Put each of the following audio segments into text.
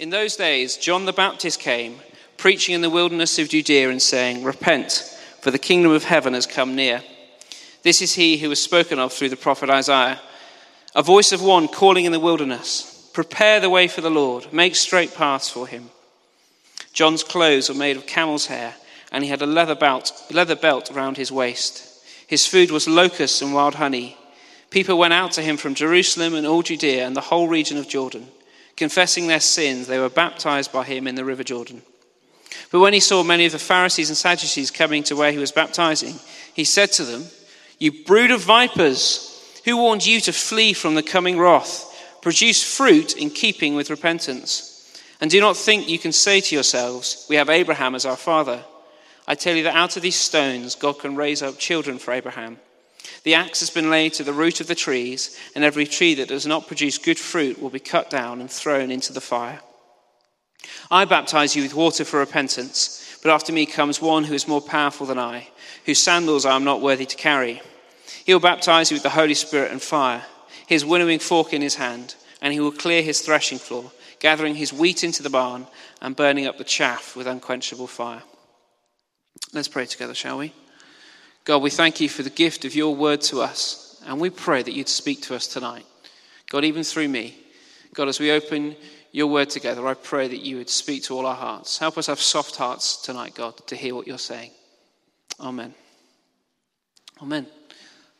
In those days, John the Baptist came, preaching in the wilderness of Judea and saying, Repent, for the kingdom of heaven has come near. This is he who was spoken of through the prophet Isaiah. A voice of one calling in the wilderness, Prepare the way for the Lord, make straight paths for him. John's clothes were made of camel's hair, and he had a leather belt, leather belt around his waist. His food was locusts and wild honey. People went out to him from Jerusalem and all Judea and the whole region of Jordan Confessing their sins, they were baptized by him in the river Jordan. But when he saw many of the Pharisees and Sadducees coming to where he was baptizing, he said to them, You brood of vipers, who warned you to flee from the coming wrath? Produce fruit in keeping with repentance. And do not think you can say to yourselves, We have Abraham as our father. I tell you that out of these stones, God can raise up children for Abraham. The axe has been laid to the root of the trees, and every tree that does not produce good fruit will be cut down and thrown into the fire. I baptize you with water for repentance, but after me comes one who is more powerful than I, whose sandals I am not worthy to carry. He will baptize you with the Holy Spirit and fire, his winnowing fork in his hand, and he will clear his threshing floor, gathering his wheat into the barn and burning up the chaff with unquenchable fire. Let's pray together, shall we? God, we thank you for the gift of your word to us, and we pray that you'd speak to us tonight. God, even through me. God, as we open your word together, I pray that you would speak to all our hearts. Help us have soft hearts tonight, God, to hear what you're saying. Amen. Amen.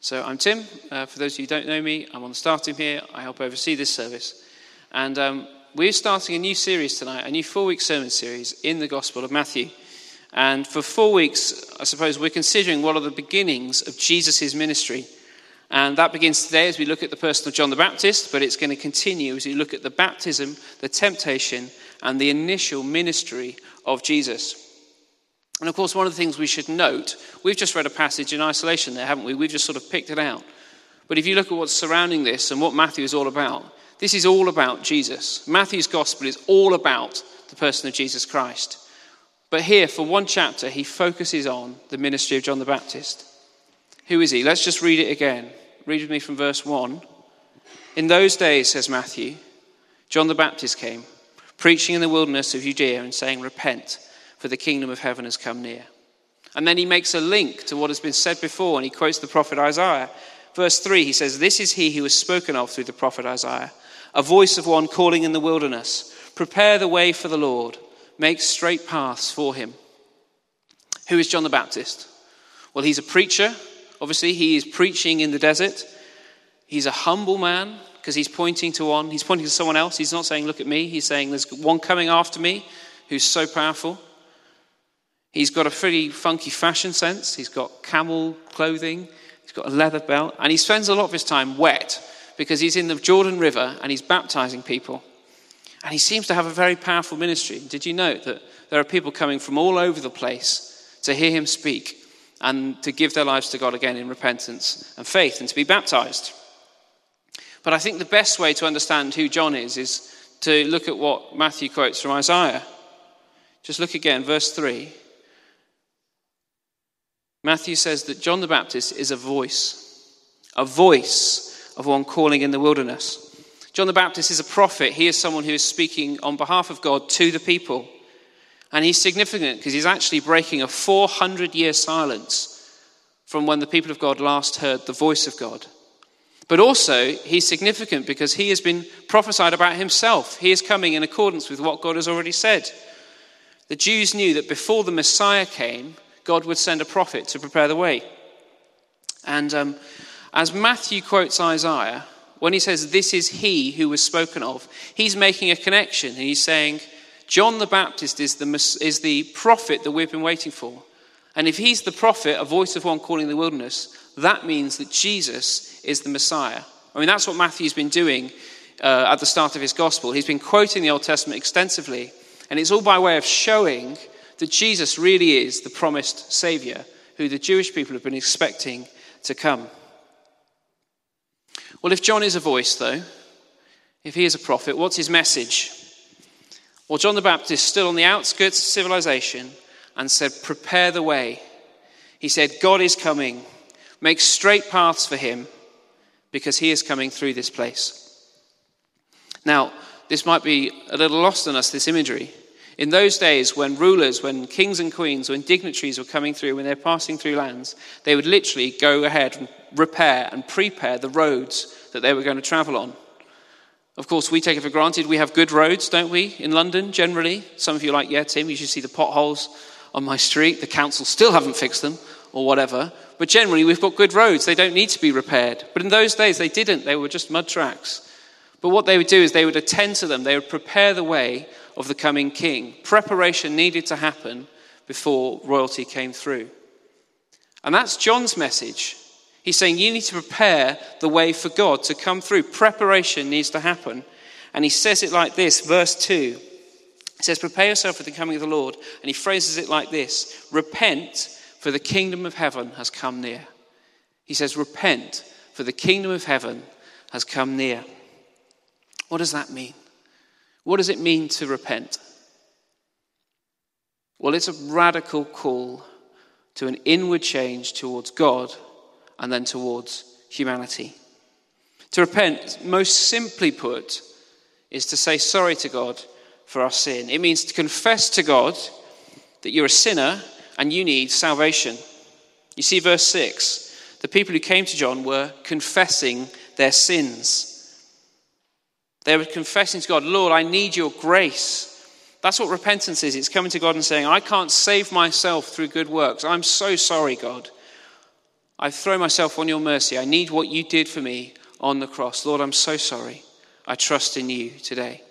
So I'm Tim. Uh, for those of you who don't know me, I'm on the staff team here. I help oversee this service. And um, we're starting a new series tonight, a new four week sermon series in the Gospel of Matthew. And for four weeks, I suppose, we're considering what are the beginnings of Jesus' ministry. And that begins today as we look at the person of John the Baptist, but it's going to continue as we look at the baptism, the temptation, and the initial ministry of Jesus. And of course, one of the things we should note, we've just read a passage in isolation there, haven't we? We've just sort of picked it out. But if you look at what's surrounding this and what Matthew is all about, this is all about Jesus. Matthew's gospel is all about the person of Jesus Christ. But here, for one chapter, he focuses on the ministry of John the Baptist. Who is he? Let's just read it again. Read with me from verse 1. In those days, says Matthew, John the Baptist came, preaching in the wilderness of Judea and saying, Repent, for the kingdom of heaven has come near. And then he makes a link to what has been said before, and he quotes the prophet Isaiah. Verse 3, he says, This is he who was spoken of through the prophet Isaiah, a voice of one calling in the wilderness, Prepare the way for the Lord makes straight paths for him. Who is John the Baptist? Well, he's a preacher. Obviously, he is preaching in the desert. He's a humble man because he's pointing to one. He's pointing to someone else. He's not saying, Look at me. He's saying, There's one coming after me who's so powerful. He's got a pretty funky fashion sense. He's got camel clothing. He's got a leather belt. And he spends a lot of his time wet because he's in the Jordan River and he's baptizing people. And he seems to have a very powerful ministry. Did you note that there are people coming from all over the place to hear him speak and to give their lives to God again in repentance and faith and to be baptized? But I think the best way to understand who John is is to look at what Matthew quotes from Isaiah. Just look again, verse 3. Matthew says that John the Baptist is a voice, a voice of one calling in the wilderness. John the Baptist is a prophet. He is someone who is speaking on behalf of God to the people. And he's significant because he's actually breaking a 400 year silence from when the people of God last heard the voice of God. But also, he's significant because he has been prophesied about himself. He is coming in accordance with what God has already said. The Jews knew that before the Messiah came, God would send a prophet to prepare the way. And um, as Matthew quotes Isaiah, when he says, This is he who was spoken of, he's making a connection. And he's saying, John the Baptist is the, is the prophet that we've been waiting for. And if he's the prophet, a voice of one calling the wilderness, that means that Jesus is the Messiah. I mean, that's what Matthew's been doing uh, at the start of his gospel. He's been quoting the Old Testament extensively, and it's all by way of showing that Jesus really is the promised Savior who the Jewish people have been expecting to come. Well, if John is a voice, though, if he is a prophet, what's his message? Well, John the Baptist stood on the outskirts of civilization and said, Prepare the way. He said, God is coming. Make straight paths for him because he is coming through this place. Now, this might be a little lost on us, this imagery. In those days, when rulers, when kings and queens, when dignitaries were coming through, when they're passing through lands, they would literally go ahead and repair and prepare the roads that they were going to travel on. Of course, we take it for granted we have good roads, don't we, in London generally? Some of you are like, yeah, Tim, you should see the potholes on my street. The council still haven't fixed them, or whatever. But generally, we've got good roads. They don't need to be repaired. But in those days, they didn't. They were just mud tracks. But what they would do is they would attend to them, they would prepare the way of the coming king. Preparation needed to happen before royalty came through. And that's John's message. He's saying you need to prepare the way for God to come through. Preparation needs to happen. And he says it like this, verse 2. He says, Prepare yourself for the coming of the Lord. And he phrases it like this Repent, for the kingdom of heaven has come near. He says, Repent, for the kingdom of heaven has come near. What does that mean? What does it mean to repent? Well, it's a radical call to an inward change towards God and then towards humanity. To repent, most simply put, is to say sorry to God for our sin. It means to confess to God that you're a sinner and you need salvation. You see, verse 6 the people who came to John were confessing their sins. They were confessing to God, Lord, I need your grace. That's what repentance is. It's coming to God and saying, I can't save myself through good works. I'm so sorry, God. I throw myself on your mercy. I need what you did for me on the cross. Lord, I'm so sorry. I trust in you today.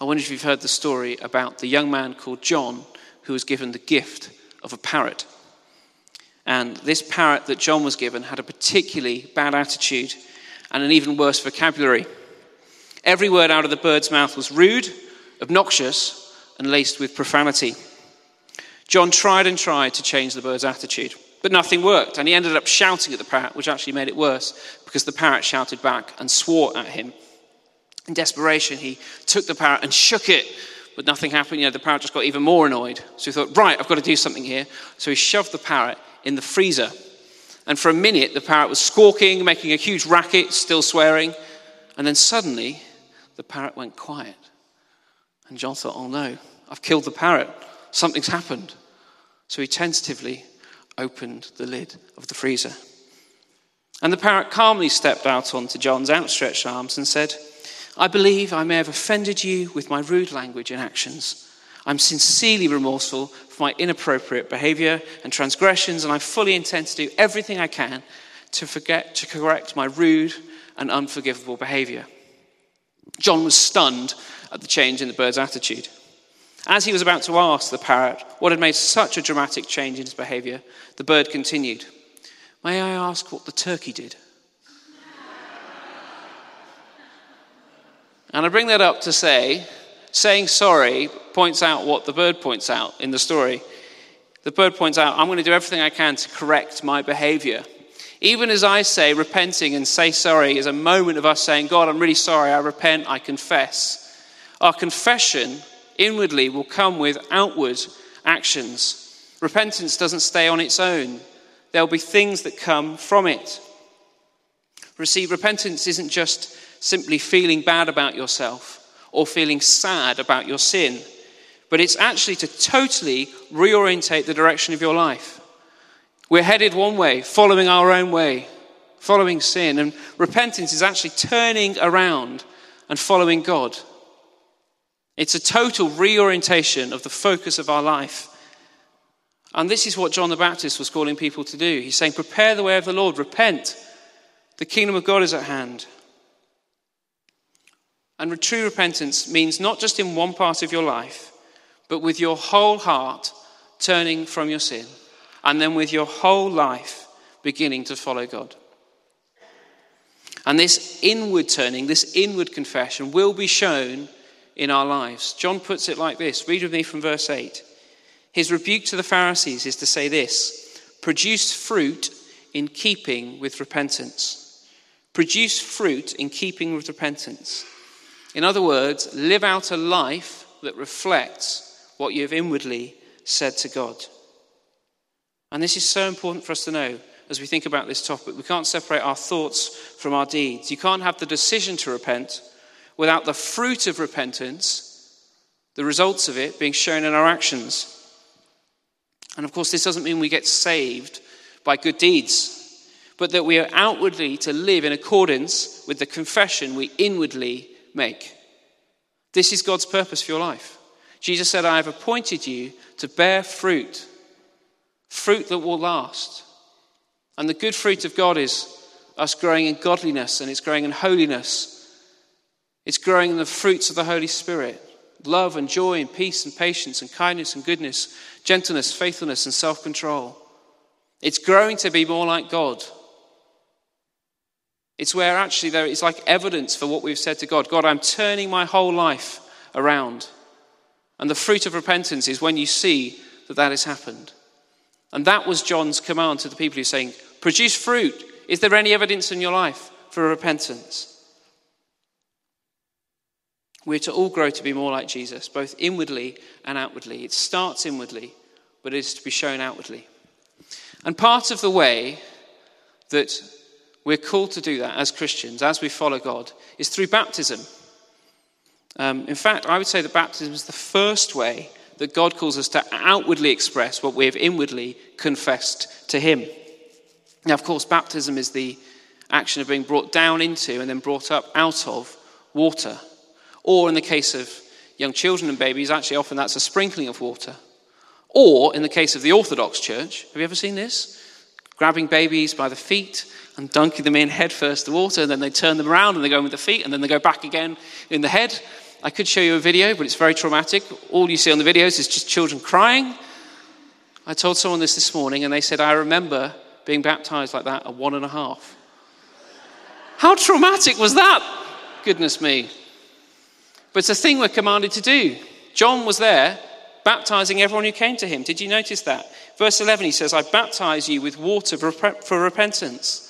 I wonder if you've heard the story about the young man called John who was given the gift of a parrot. And this parrot that John was given had a particularly bad attitude and an even worse vocabulary. Every word out of the bird's mouth was rude, obnoxious, and laced with profanity. John tried and tried to change the bird's attitude, but nothing worked, and he ended up shouting at the parrot, which actually made it worse because the parrot shouted back and swore at him. In desperation, he took the parrot and shook it, but nothing happened. You know, the parrot just got even more annoyed. So he thought, right, I've got to do something here. So he shoved the parrot in the freezer and for a minute, the parrot was squawking, making a huge racket, still swearing. And then suddenly, the parrot went quiet. And John thought, oh no, I've killed the parrot. Something's happened. So he tentatively opened the lid of the freezer. And the parrot calmly stepped out onto John's outstretched arms and said, I believe I may have offended you with my rude language and actions. I'm sincerely remorseful for my inappropriate behavior and transgressions, and I fully intend to do everything I can to, forget, to correct my rude and unforgivable behavior. John was stunned at the change in the bird's attitude. As he was about to ask the parrot what had made such a dramatic change in his behavior, the bird continued, May I ask what the turkey did? and I bring that up to say saying sorry points out what the bird points out in the story. The bird points out, I'm going to do everything I can to correct my behavior. Even as I say, repenting and say sorry is a moment of us saying, God, I'm really sorry, I repent, I confess. Our confession inwardly will come with outward actions. Repentance doesn't stay on its own, there'll be things that come from it. Receive repentance isn't just simply feeling bad about yourself or feeling sad about your sin, but it's actually to totally reorientate the direction of your life. We're headed one way, following our own way, following sin, and repentance is actually turning around and following God. It's a total reorientation of the focus of our life. And this is what John the Baptist was calling people to do. He's saying, Prepare the way of the Lord, repent. The kingdom of God is at hand. And true repentance means not just in one part of your life, but with your whole heart turning from your sin, and then with your whole life beginning to follow God. And this inward turning, this inward confession will be shown in our lives. John puts it like this read with me from verse 8. His rebuke to the Pharisees is to say this produce fruit in keeping with repentance. Produce fruit in keeping with repentance. In other words, live out a life that reflects what you have inwardly said to God. And this is so important for us to know as we think about this topic. We can't separate our thoughts from our deeds. You can't have the decision to repent without the fruit of repentance, the results of it being shown in our actions. And of course, this doesn't mean we get saved by good deeds, but that we are outwardly to live in accordance with the confession we inwardly make. This is God's purpose for your life. Jesus said, I have appointed you to bear fruit, fruit that will last. And the good fruit of God is us growing in godliness and it's growing in holiness. It's growing in the fruits of the Holy Spirit love and joy and peace and patience and kindness and goodness, gentleness, faithfulness, and self control. It's growing to be more like God. It's where actually there is like evidence for what we've said to God God, I'm turning my whole life around. And the fruit of repentance is when you see that that has happened. And that was John's command to the people who's saying, Produce fruit. Is there any evidence in your life for repentance? We're to all grow to be more like Jesus, both inwardly and outwardly. It starts inwardly, but it is to be shown outwardly. And part of the way that we're called to do that as Christians, as we follow God, is through baptism. Um, in fact, I would say that baptism is the first way that God calls us to outwardly express what we have inwardly confessed to Him. Now, of course, baptism is the action of being brought down into and then brought up out of water. Or in the case of young children and babies, actually, often that's a sprinkling of water. Or in the case of the Orthodox Church, have you ever seen this? Grabbing babies by the feet and dunking them in head first to water, and then they turn them around and they go in with the feet, and then they go back again in the head. I could show you a video, but it's very traumatic. All you see on the videos is just children crying. I told someone this this morning, and they said, I remember being baptized like that at one and a half. How traumatic was that? Goodness me. But it's a thing we're commanded to do. John was there baptizing everyone who came to him. Did you notice that? Verse 11, he says, I baptize you with water for repentance.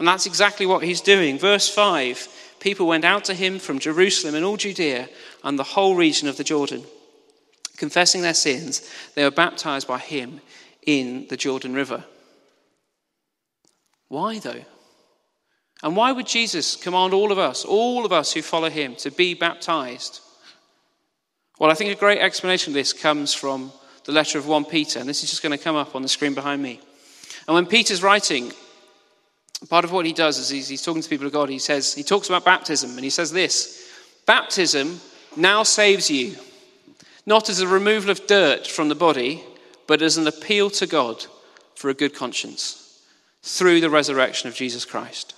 And that's exactly what he's doing. Verse 5 people went out to him from Jerusalem and all Judea and the whole region of the Jordan. Confessing their sins, they were baptized by him in the Jordan River. Why, though? And why would Jesus command all of us, all of us who follow him, to be baptized? Well, I think a great explanation of this comes from the letter of 1 Peter, and this is just going to come up on the screen behind me. And when Peter's writing, part of what he does is he's, he's talking to people of God. He says, he talks about baptism, and he says this Baptism now saves you, not as a removal of dirt from the body, but as an appeal to God for a good conscience through the resurrection of Jesus Christ.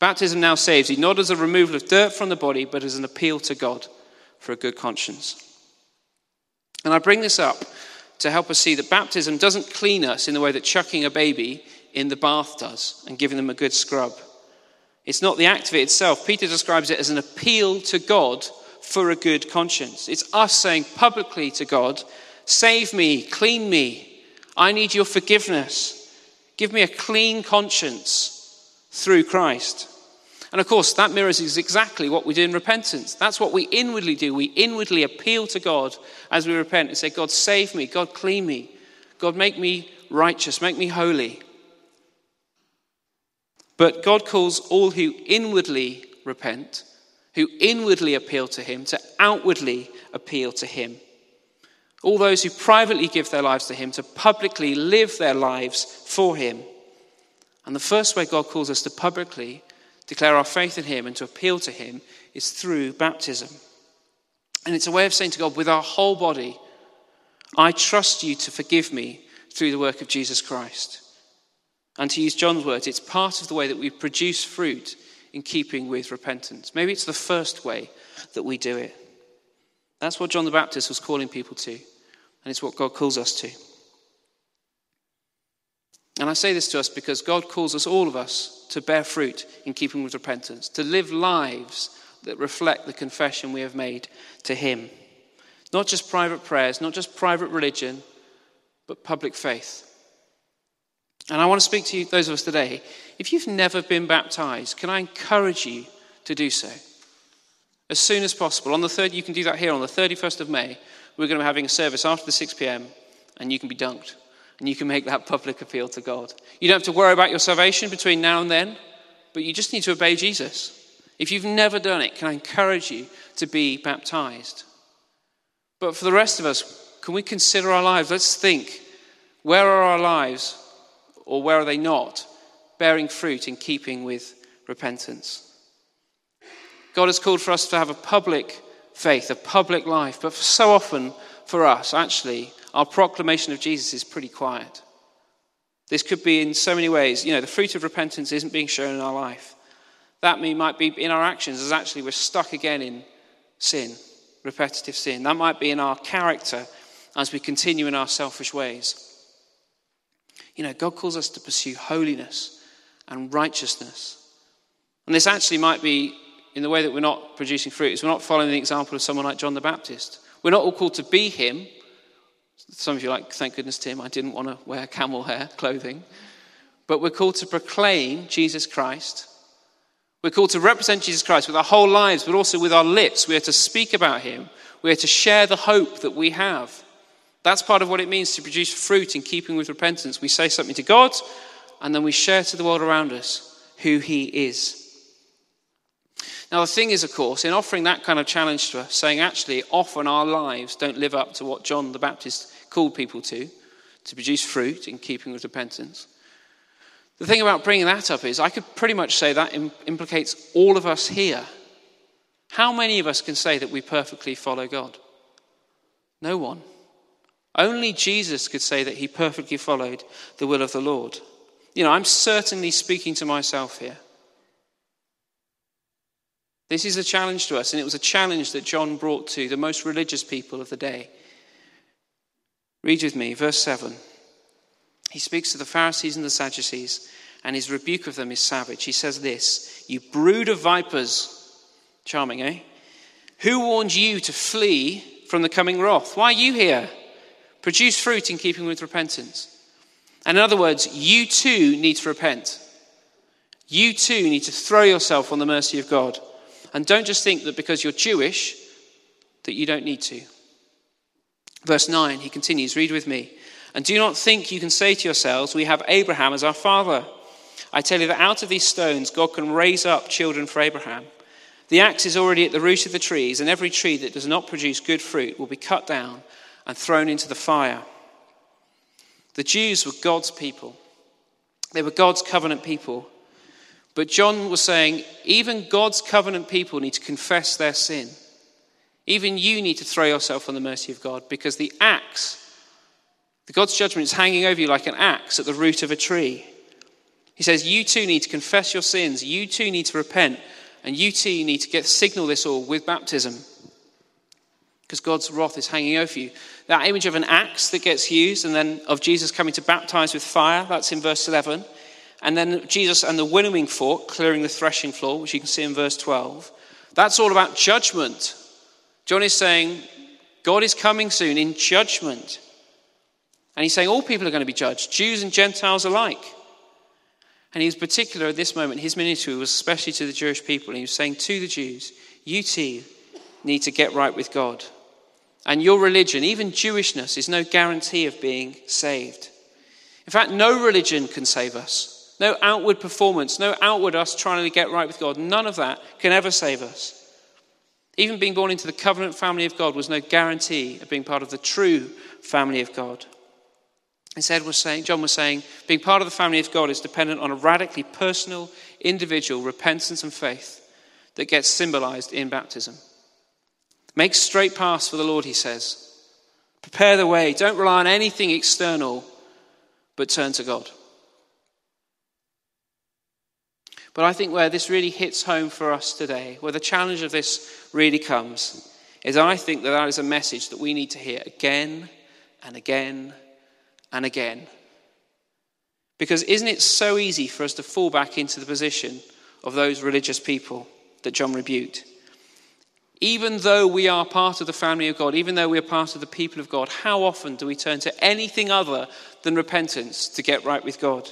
Baptism now saves you, not as a removal of dirt from the body, but as an appeal to God for a good conscience. And I bring this up to help us see that baptism doesn't clean us in the way that chucking a baby in the bath does and giving them a good scrub. It's not the act of it itself. Peter describes it as an appeal to God for a good conscience. It's us saying publicly to God, Save me, clean me. I need your forgiveness. Give me a clean conscience through Christ. And of course, that mirrors exactly what we do in repentance. That's what we inwardly do. We inwardly appeal to God as we repent and say, God, save me. God, clean me. God, make me righteous. Make me holy. But God calls all who inwardly repent, who inwardly appeal to Him, to outwardly appeal to Him. All those who privately give their lives to Him, to publicly live their lives for Him. And the first way God calls us to publicly declare our faith in Him and to appeal to Him is through baptism. And it's a way of saying to God, with our whole body, I trust you to forgive me through the work of Jesus Christ. And to use John's words, it's part of the way that we produce fruit in keeping with repentance. Maybe it's the first way that we do it. That's what John the Baptist was calling people to, and it's what God calls us to. And I say this to us because God calls us, all of us, to bear fruit in keeping with repentance, to live lives that reflect the confession we have made to Him. Not just private prayers, not just private religion, but public faith. And I want to speak to you, those of us today. If you've never been baptized, can I encourage you to do so? As soon as possible. On the third, you can do that here on the 31st of May. We're going to be having a service after the 6 p.m., and you can be dunked. And you can make that public appeal to God. You don't have to worry about your salvation between now and then, but you just need to obey Jesus. If you've never done it, can I encourage you to be baptized? But for the rest of us, can we consider our lives? Let's think where are our lives, or where are they not, bearing fruit in keeping with repentance? God has called for us to have a public faith, a public life, but so often for us, actually, our proclamation of Jesus is pretty quiet. This could be in so many ways. You know, the fruit of repentance isn't being shown in our life. That might be in our actions as actually we're stuck again in sin, repetitive sin. That might be in our character as we continue in our selfish ways. You know, God calls us to pursue holiness and righteousness. And this actually might be in the way that we're not producing fruit, is we're not following the example of someone like John the Baptist. We're not all called to be him. Some of you like, thank goodness, Tim, I didn't want to wear camel hair clothing. But we're called to proclaim Jesus Christ. We're called to represent Jesus Christ with our whole lives, but also with our lips. We are to speak about him. We are to share the hope that we have. That's part of what it means to produce fruit in keeping with repentance. We say something to God, and then we share to the world around us who He is. Now, the thing is, of course, in offering that kind of challenge to us, saying actually, often our lives don't live up to what John the Baptist called people to, to produce fruit in keeping with repentance. The thing about bringing that up is, I could pretty much say that implicates all of us here. How many of us can say that we perfectly follow God? No one. Only Jesus could say that he perfectly followed the will of the Lord. You know, I'm certainly speaking to myself here. This is a challenge to us, and it was a challenge that John brought to the most religious people of the day. Read with me, verse 7. He speaks to the Pharisees and the Sadducees, and his rebuke of them is savage. He says this You brood of vipers. Charming, eh? Who warned you to flee from the coming wrath? Why are you here? Produce fruit in keeping with repentance. And in other words, you too need to repent. You too need to throw yourself on the mercy of God. And don't just think that because you're Jewish that you don't need to. Verse 9, he continues, read with me. And do not think you can say to yourselves, We have Abraham as our father. I tell you that out of these stones God can raise up children for Abraham. The axe is already at the root of the trees, and every tree that does not produce good fruit will be cut down and thrown into the fire. The Jews were God's people, they were God's covenant people. But John was saying, even God's covenant people need to confess their sin. Even you need to throw yourself on the mercy of God because the axe, the God's judgment is hanging over you like an axe at the root of a tree. He says, You too need to confess your sins. You too need to repent. And you too need to get signal this all with baptism because God's wrath is hanging over you. That image of an axe that gets used, and then of Jesus coming to baptize with fire, that's in verse 11. And then Jesus and the winnowing fork clearing the threshing floor, which you can see in verse 12. That's all about judgment. John is saying, God is coming soon in judgment. And he's saying all people are going to be judged, Jews and Gentiles alike. And he was particular at this moment, his ministry was especially to the Jewish people. And he was saying to the Jews, You too need to get right with God. And your religion, even Jewishness, is no guarantee of being saved. In fact, no religion can save us. No outward performance, no outward us trying to get right with God. None of that can ever save us. Even being born into the covenant family of God was no guarantee of being part of the true family of God. Instead, was saying, John was saying, being part of the family of God is dependent on a radically personal, individual repentance and faith that gets symbolized in baptism. Make straight paths for the Lord, he says. Prepare the way. Don't rely on anything external, but turn to God. But I think where this really hits home for us today, where the challenge of this really comes, is I think that that is a message that we need to hear again and again and again. Because isn't it so easy for us to fall back into the position of those religious people that John rebuked? Even though we are part of the family of God, even though we are part of the people of God, how often do we turn to anything other than repentance to get right with God?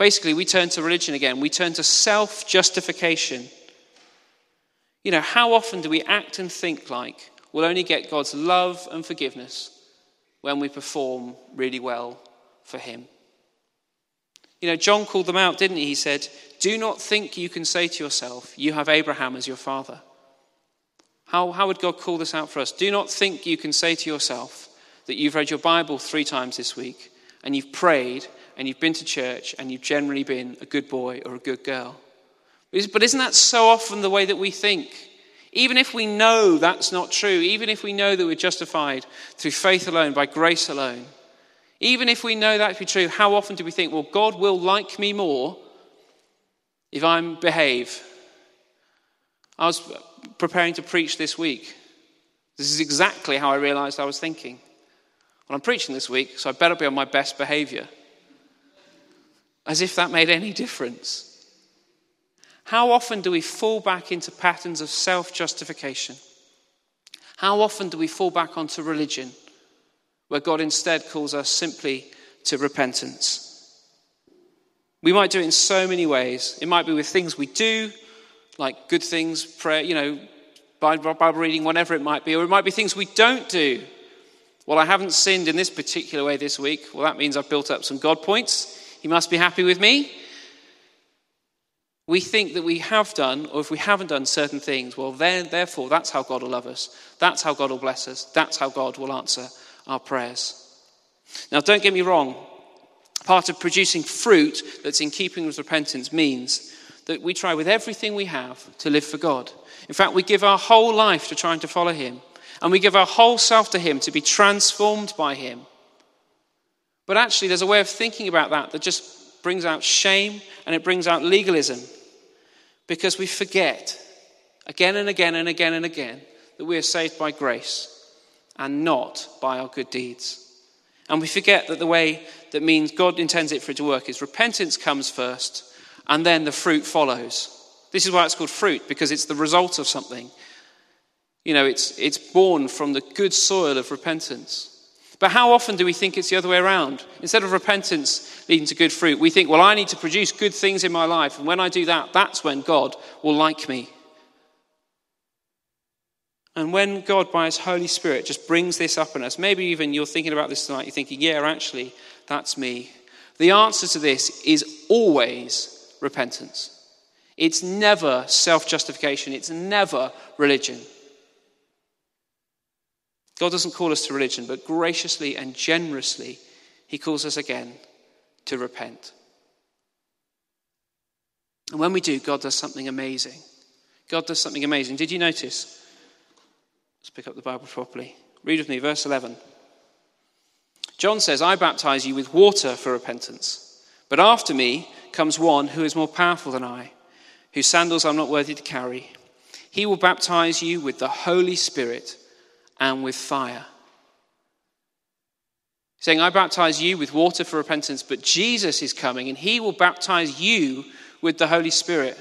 Basically, we turn to religion again. We turn to self justification. You know, how often do we act and think like we'll only get God's love and forgiveness when we perform really well for Him? You know, John called them out, didn't he? He said, Do not think you can say to yourself, You have Abraham as your father. How, how would God call this out for us? Do not think you can say to yourself that you've read your Bible three times this week and you've prayed and you've been to church and you've generally been a good boy or a good girl. But isn't that so often the way that we think? Even if we know that's not true, even if we know that we're justified through faith alone, by grace alone, even if we know that to be true, how often do we think, well, God will like me more if I behave? I was preparing to preach this week. This is exactly how I realized I was thinking. Well, I'm preaching this week, so I better be on my best behavior. As if that made any difference. How often do we fall back into patterns of self justification? How often do we fall back onto religion? where God instead calls us simply to repentance. We might do it in so many ways. It might be with things we do, like good things, prayer, you know, Bible reading, whatever it might be, or it might be things we don't do. Well, I haven't sinned in this particular way this week. Well, that means I've built up some God points. He must be happy with me. We think that we have done, or if we haven't done certain things, well, then, therefore, that's how God will love us. That's how God will bless us. That's how God will answer our prayers. Now, don't get me wrong, part of producing fruit that's in keeping with repentance means that we try with everything we have to live for God. In fact, we give our whole life to trying to follow Him, and we give our whole self to Him to be transformed by Him. But actually, there's a way of thinking about that that just brings out shame and it brings out legalism because we forget again and again and again and again that we are saved by grace and not by our good deeds. And we forget that the way that means God intends it for it to work is repentance comes first and then the fruit follows. This is why it's called fruit, because it's the result of something. You know, it's, it's born from the good soil of repentance. But how often do we think it's the other way around? Instead of repentance leading to good fruit, we think, well, I need to produce good things in my life. And when I do that, that's when God will like me. And when God, by His Holy Spirit, just brings this up in us, maybe even you're thinking about this tonight, you're thinking, yeah, actually, that's me. The answer to this is always repentance. It's never self justification, it's never religion. God doesn't call us to religion, but graciously and generously, He calls us again to repent. And when we do, God does something amazing. God does something amazing. Did you notice? Let's pick up the Bible properly. Read with me, verse 11. John says, I baptize you with water for repentance, but after me comes one who is more powerful than I, whose sandals I'm not worthy to carry. He will baptize you with the Holy Spirit and with fire. Saying, I baptize you with water for repentance, but Jesus is coming and he will baptize you with the Holy Spirit.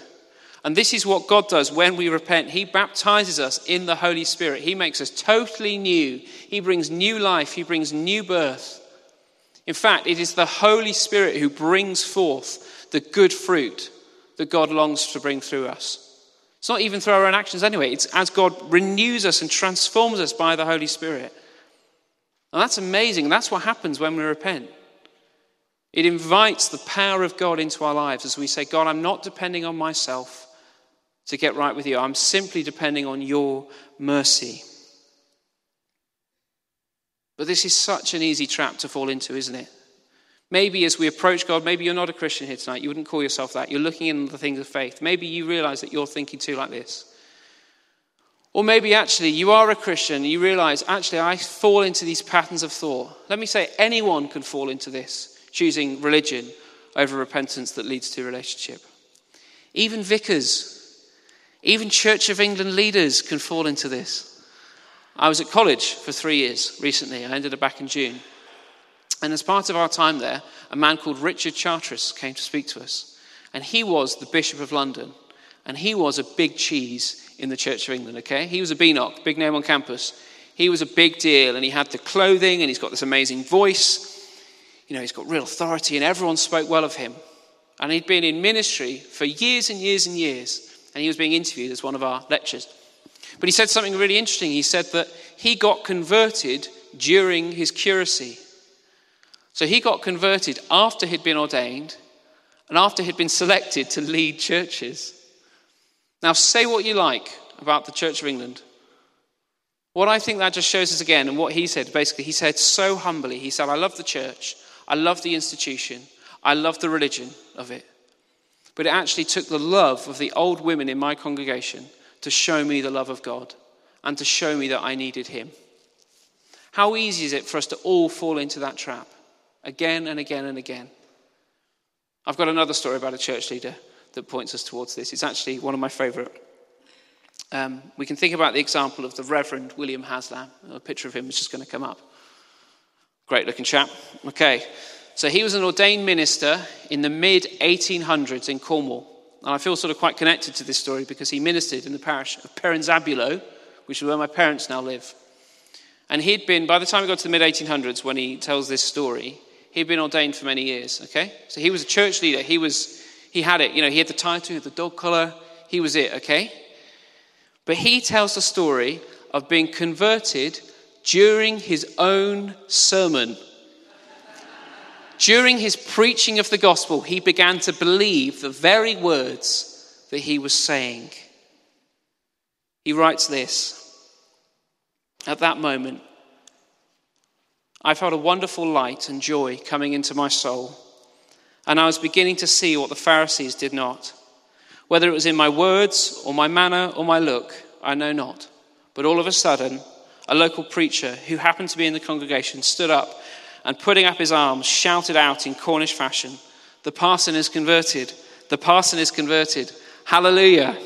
And this is what God does when we repent. He baptizes us in the Holy Spirit. He makes us totally new. He brings new life. He brings new birth. In fact, it is the Holy Spirit who brings forth the good fruit that God longs to bring through us. It's not even through our own actions anyway, it's as God renews us and transforms us by the Holy Spirit. And that's amazing. That's what happens when we repent. It invites the power of God into our lives as we say, God, I'm not depending on myself to get right with you. I'm simply depending on your mercy. But this is such an easy trap to fall into, isn't it? Maybe as we approach God, maybe you're not a Christian here tonight. You wouldn't call yourself that. You're looking in the things of faith. Maybe you realize that you're thinking too like this. Or maybe actually you are a Christian, and you realize, actually, I fall into these patterns of thought. Let me say, anyone can fall into this, choosing religion over repentance that leads to relationship. Even vicars even Church of England leaders can fall into this. I was at college for three years recently. I ended up back in June. And as part of our time there, a man called Richard Chartres came to speak to us. And he was the Bishop of London. And he was a big cheese in the Church of England, okay? He was a BNOC, big name on campus. He was a big deal, and he had the clothing, and he's got this amazing voice. You know, he's got real authority, and everyone spoke well of him. And he'd been in ministry for years and years and years and he was being interviewed as one of our lectures. But he said something really interesting. He said that he got converted during his curacy. So he got converted after he'd been ordained, and after he'd been selected to lead churches. Now, say what you like about the Church of England. What I think that just shows us again, and what he said basically, he said so humbly, he said, I love the church, I love the institution, I love the religion of it. But it actually took the love of the old women in my congregation to show me the love of God and to show me that I needed him. How easy is it for us to all fall into that trap again and again and again? I've got another story about a church leader that points us towards this. It's actually one of my favourite. Um, we can think about the example of the Reverend William Haslam. A picture of him is just going to come up. Great looking chap. Okay, so he was an ordained minister in the mid 1800s in Cornwall. And I feel sort of quite connected to this story because he ministered in the parish of Perranzabuloe, which is where my parents now live. And he'd been, by the time he got to the mid 1800s, when he tells this story, he'd been ordained for many years, okay? So he was a church leader. He was, he had it, you know, he had the title, the dog collar, he was it, okay? But he tells the story of being converted during his own sermon. during his preaching of the gospel, he began to believe the very words that he was saying. He writes this At that moment, I felt a wonderful light and joy coming into my soul, and I was beginning to see what the Pharisees did not. Whether it was in my words or my manner or my look, I know not. But all of a sudden, a local preacher who happened to be in the congregation stood up and, putting up his arms, shouted out in Cornish fashion, The parson is converted! The parson is converted! Hallelujah!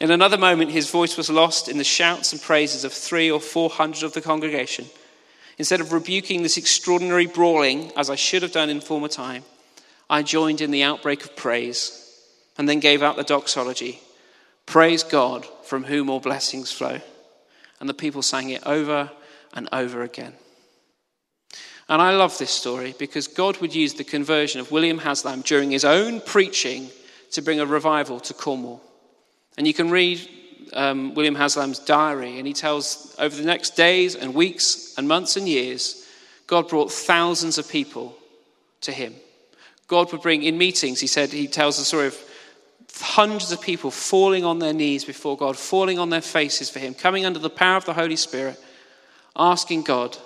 In another moment, his voice was lost in the shouts and praises of three or four hundred of the congregation. Instead of rebuking this extraordinary brawling, as I should have done in former time, I joined in the outbreak of praise and then gave out the doxology Praise God, from whom all blessings flow. And the people sang it over and over again. And I love this story because God would use the conversion of William Haslam during his own preaching to bring a revival to Cornwall. And you can read um, William Haslam's diary, and he tells over the next days and weeks and months and years, God brought thousands of people to him. God would bring in meetings, he said, he tells the story of hundreds of people falling on their knees before God, falling on their faces for him, coming under the power of the Holy Spirit, asking God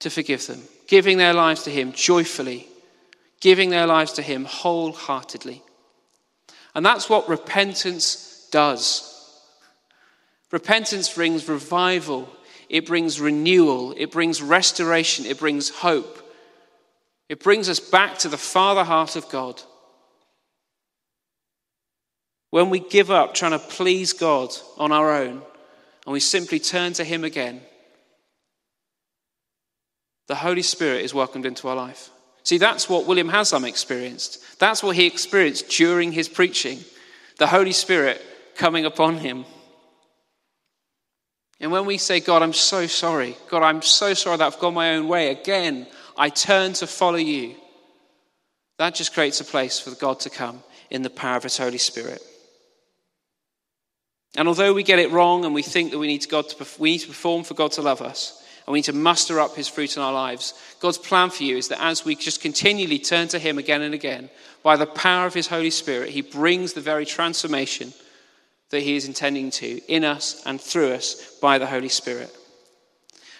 to forgive them, giving their lives to him joyfully, giving their lives to him wholeheartedly. And that's what repentance does. Repentance brings revival, it brings renewal, it brings restoration, it brings hope. It brings us back to the Father heart of God. When we give up trying to please God on our own and we simply turn to Him again, the Holy Spirit is welcomed into our life. See, that's what William Haslam experienced. That's what he experienced during his preaching the Holy Spirit coming upon him. And when we say, God, I'm so sorry, God, I'm so sorry that I've gone my own way, again, I turn to follow you, that just creates a place for God to come in the power of His Holy Spirit. And although we get it wrong and we think that we need, God to, we need to perform for God to love us, and we need to muster up His fruit in our lives, God's plan for you is that as we just continually turn to Him again and again, by the power of His Holy Spirit, He brings the very transformation that He is intending to in us and through us by the Holy Spirit.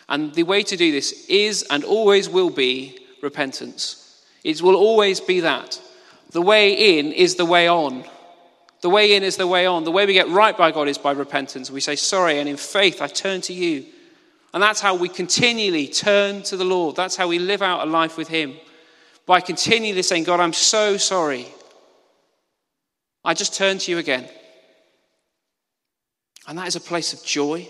And the way to do this is and always will be repentance. It will always be that. The way in is the way on. The way in is the way on. The way we get right by God is by repentance. We say, Sorry, and in faith I turn to you. And that's how we continually turn to the Lord. That's how we live out a life with Him. By continually saying, God, I'm so sorry. I just turn to you again. And that is a place of joy.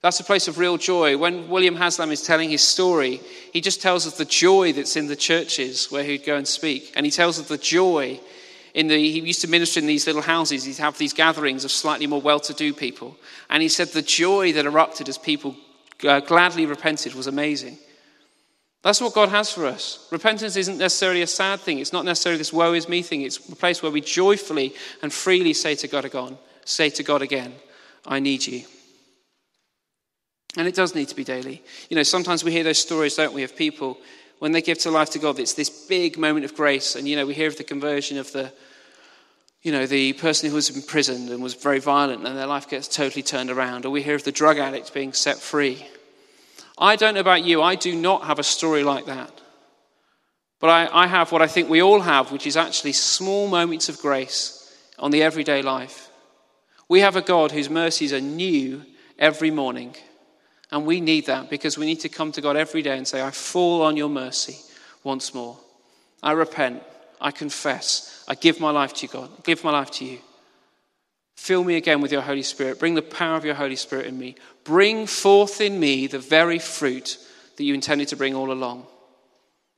That's a place of real joy. When William Haslam is telling his story, he just tells us the joy that's in the churches where he'd go and speak. And he tells us the joy in the, he used to minister in these little houses. He'd have these gatherings of slightly more well to do people. And he said the joy that erupted as people uh, gladly repented was amazing. That's what God has for us. Repentance isn't necessarily a sad thing. It's not necessarily this woe is me thing. It's a place where we joyfully and freely say to God again, say to God again, I need you. And it does need to be daily. You know, sometimes we hear those stories, don't we, of people when they give to life to God, it's this big moment of grace. And, you know, we hear of the conversion of the, you know, the person who was imprisoned and was very violent and their life gets totally turned around. Or we hear of the drug addict being set free. I don't know about you, I do not have a story like that. But I, I have what I think we all have, which is actually small moments of grace on the everyday life. We have a God whose mercies are new every morning. And we need that because we need to come to God every day and say, I fall on your mercy once more. I repent. I confess. I give my life to you, God. I give my life to you. Fill me again with your Holy Spirit. Bring the power of your Holy Spirit in me. Bring forth in me the very fruit that you intended to bring all along.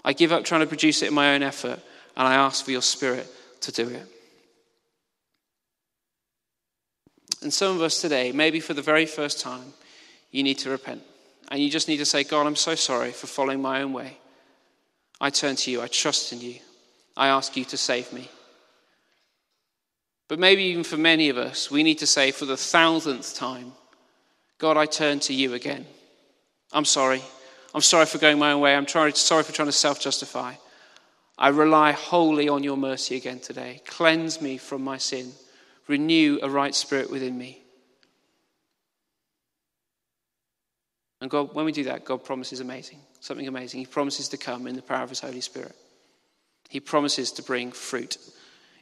I give up trying to produce it in my own effort, and I ask for your Spirit to do it. And some of us today, maybe for the very first time, you need to repent. And you just need to say, God, I'm so sorry for following my own way. I turn to you. I trust in you. I ask you to save me. But maybe even for many of us, we need to say for the thousandth time, God, I turn to you again. I'm sorry. I'm sorry for going my own way. I'm sorry for trying to self justify. I rely wholly on your mercy again today. Cleanse me from my sin. Renew a right spirit within me. And God, when we do that, God promises amazing, something amazing. He promises to come in the power of His Holy Spirit. He promises to bring fruit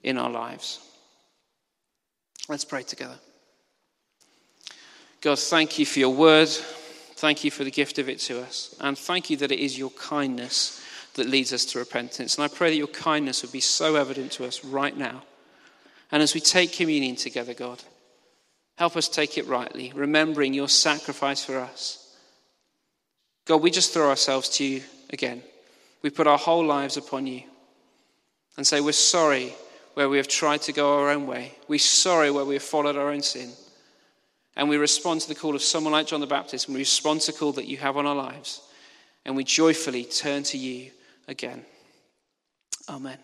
in our lives. Let's pray together. God, thank you for your word. Thank you for the gift of it to us. And thank you that it is your kindness that leads us to repentance. And I pray that your kindness would be so evident to us right now. And as we take communion together, God, help us take it rightly, remembering your sacrifice for us God, we just throw ourselves to you again. We put our whole lives upon you and say, We're sorry where we have tried to go our own way. We're sorry where we have followed our own sin. And we respond to the call of someone like John the Baptist, and we respond to the call that you have on our lives. And we joyfully turn to you again. Amen.